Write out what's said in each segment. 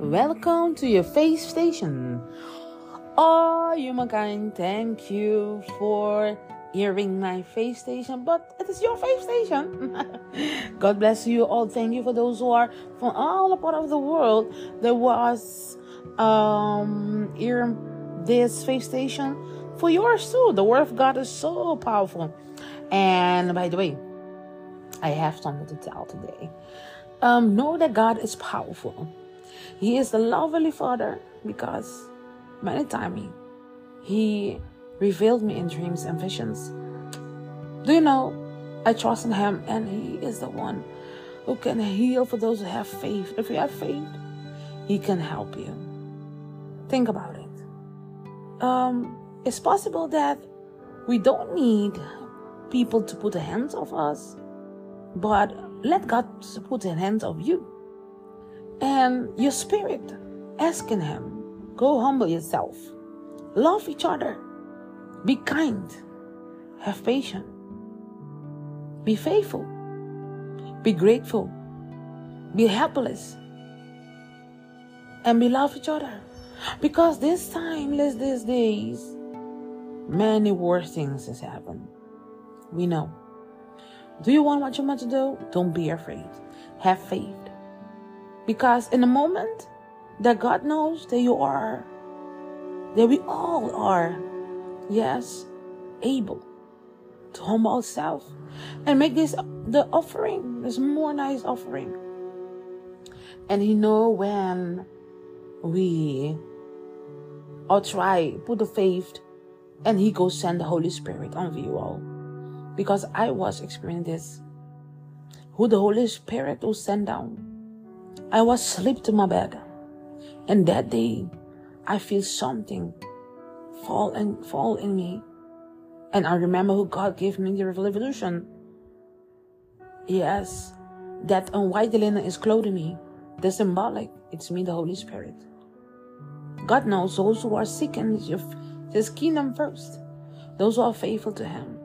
Welcome to your faith station. Oh, humankind, thank you for hearing my faith station, but it is your faith station. God bless you all. Thank you for those who are from all part of the world. There was um hearing this faith station for yours too. The word of God is so powerful. And by the way, I have something to tell today. Um, know that God is powerful. He is the lovely Father because many times he, he revealed me in dreams and visions. Do you know? I trust in Him, and He is the one who can heal for those who have faith. If you have faith, He can help you. Think about it. Um, it's possible that we don't need people to put a hands of us, but let God put a hands of you. And your spirit, asking Him, go humble yourself, love each other, be kind, have patience, be faithful, be grateful, be helpless, and be love each other. Because this time, these days, many worse things has happened. We know. Do you want what you want to do? Don't be afraid. Have faith. Because in the moment that God knows that you are, that we all are, yes, able to humble ourselves and make this the offering, this more nice offering. And He know when we or try put the faith, and He goes send the Holy Spirit on you all because I was experiencing this. Who the Holy Spirit will send down. I was asleep to my bed, and that day I feel something fall and fall in me. And I remember who God gave me the revolution. Yes, that on white linen is clothing me. The symbolic, it's me, the Holy Spirit. God knows those who are seeking His kingdom first, those who are faithful to Him.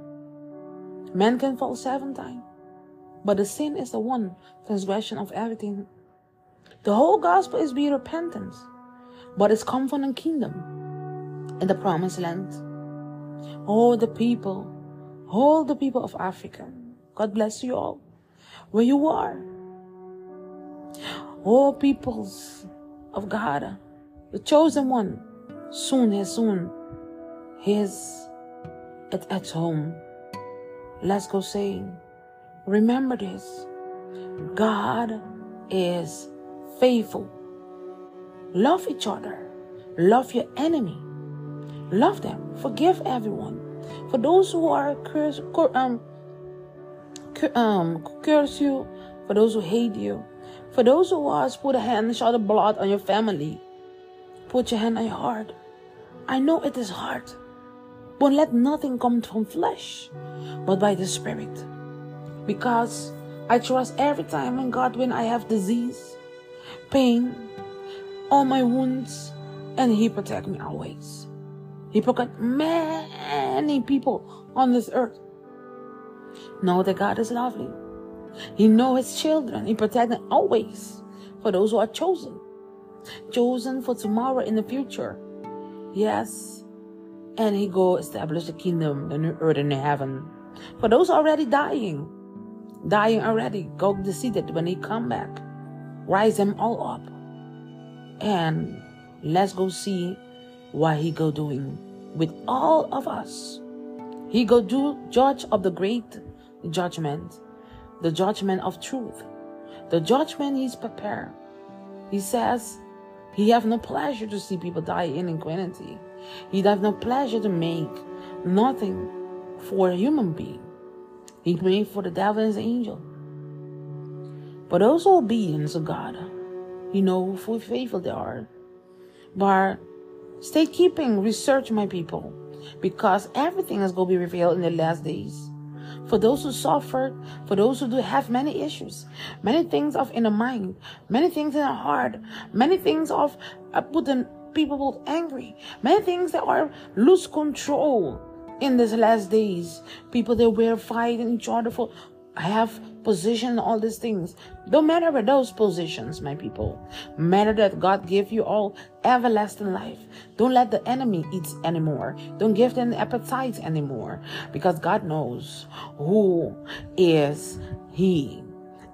Man can fall seven times, but the sin is the one transgression of everything. The whole gospel is be repentance, but it's come from the kingdom in the promised land. All the people, all the people of Africa, God bless you all, where you are. All peoples of God, the chosen one, soon as soon, His at, at home Let's go saying, remember this God is faithful. Love each other. Love your enemy. Love them. Forgive everyone. For those who are curse, um, um, curse you, for those who hate you, for those who was put a hand, shot the blood on your family, put your hand on your heart. I know it is hard. But let nothing come from flesh, but by the Spirit. Because I trust every time in God when I have disease, pain, all my wounds, and He protect me always. He protect many people on this earth. Know that God is lovely. He know His children. He protect them always for those who are chosen. Chosen for tomorrow in the future. Yes, and he go establish the kingdom, the new earth and the heaven. For those already dying, dying already, go to see that when he come back, rise them all up. And let's go see what he go doing with all of us. He go do judge of the great judgment, the judgment of truth, the judgment he's prepared. He says he have no pleasure to see people die in inquinity. He have no pleasure to make nothing for a human being. He made for the devil and his angel. But those obedience to God, you know how faithful they are. But stay keeping research, my people, because everything is going to be revealed in the last days. For those who suffer, for those who do have many issues, many things of in the mind, many things in the heart, many things of uh, putting people angry. Many things that are lose control in these last days. People that were fighting each other for I have position, all these things. Don't matter about those positions, my people. Matter that God gave you all everlasting life. Don't let the enemy eat anymore. Don't give them appetite anymore. Because God knows who is He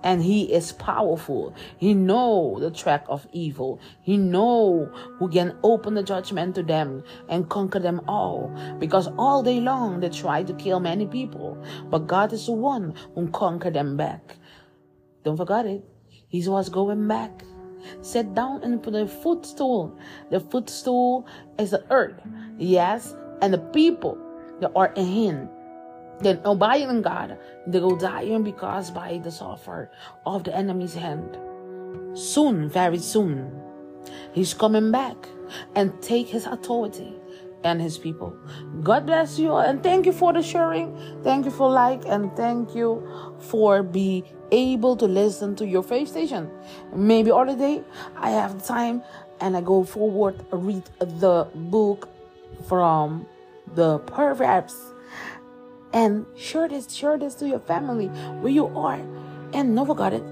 and he is powerful. He know the track of evil. He know who can open the judgment to them and conquer them all. Because all day long they try to kill many people. But god is the one who conquer them back. Don't forget it. He was going back. Sit down and put a footstool. The footstool is the earth. Yes and the people that are in. him then obeying God, they go dying because by the suffer of the enemy's hand. Soon, very soon, he's coming back and take his authority and his people. God bless you and thank you for the sharing. Thank you for like and thank you for be able to listen to your faith station. Maybe other day I have time and I go forward read the book from the Proverbs and share this, share this to your family where you are. And never forget it,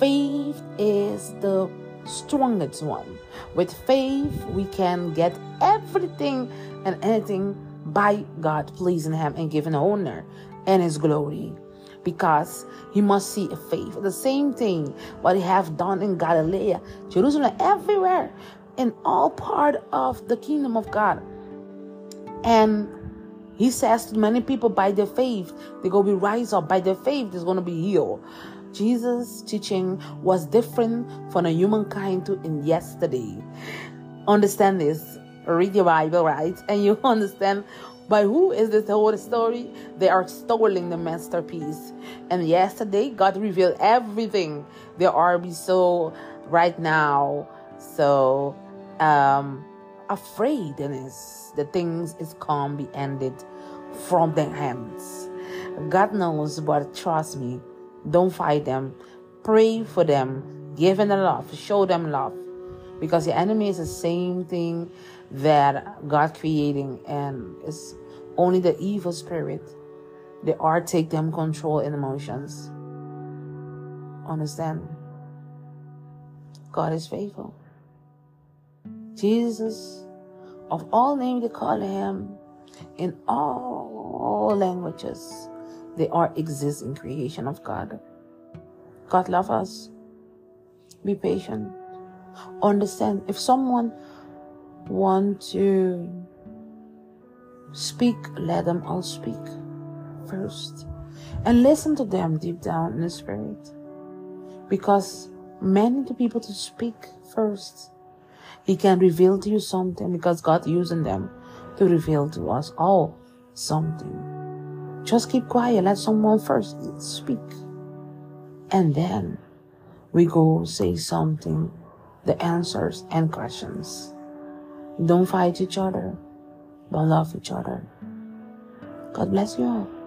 faith is the strongest one. With faith, we can get everything and anything by God pleasing Him and giving honor and His glory. Because He must see a faith. The same thing what He have done in Galilee, Jerusalem, everywhere, in all part of the kingdom of God. And he says to many people by their faith, they're going to be rise up. By their faith, they're going to be healed. Jesus' teaching was different from a humankind to in yesterday. Understand this. Read your Bible, right? And you understand by who is this whole story? They are stealing the masterpiece. And yesterday, God revealed everything. They are be so right now. So um afraid and is the things is come be ended from their hands. God knows, but trust me, don't fight them. Pray for them, give them love, show them love. Because the enemy is the same thing that God creating and it's only the evil spirit. They are take them control in emotions. Understand? God is faithful. Jesus, of all names they call him, in all languages, they are existing creation of God. God love us. Be patient. Understand if someone want to speak, let them all speak first. And listen to them deep down in the spirit. Because many the people to speak first he can reveal to you something because God using them to reveal to us all something. Just keep quiet. Let someone first speak. And then we go say something, the answers and questions. Don't fight each other, but love each other. God bless you all.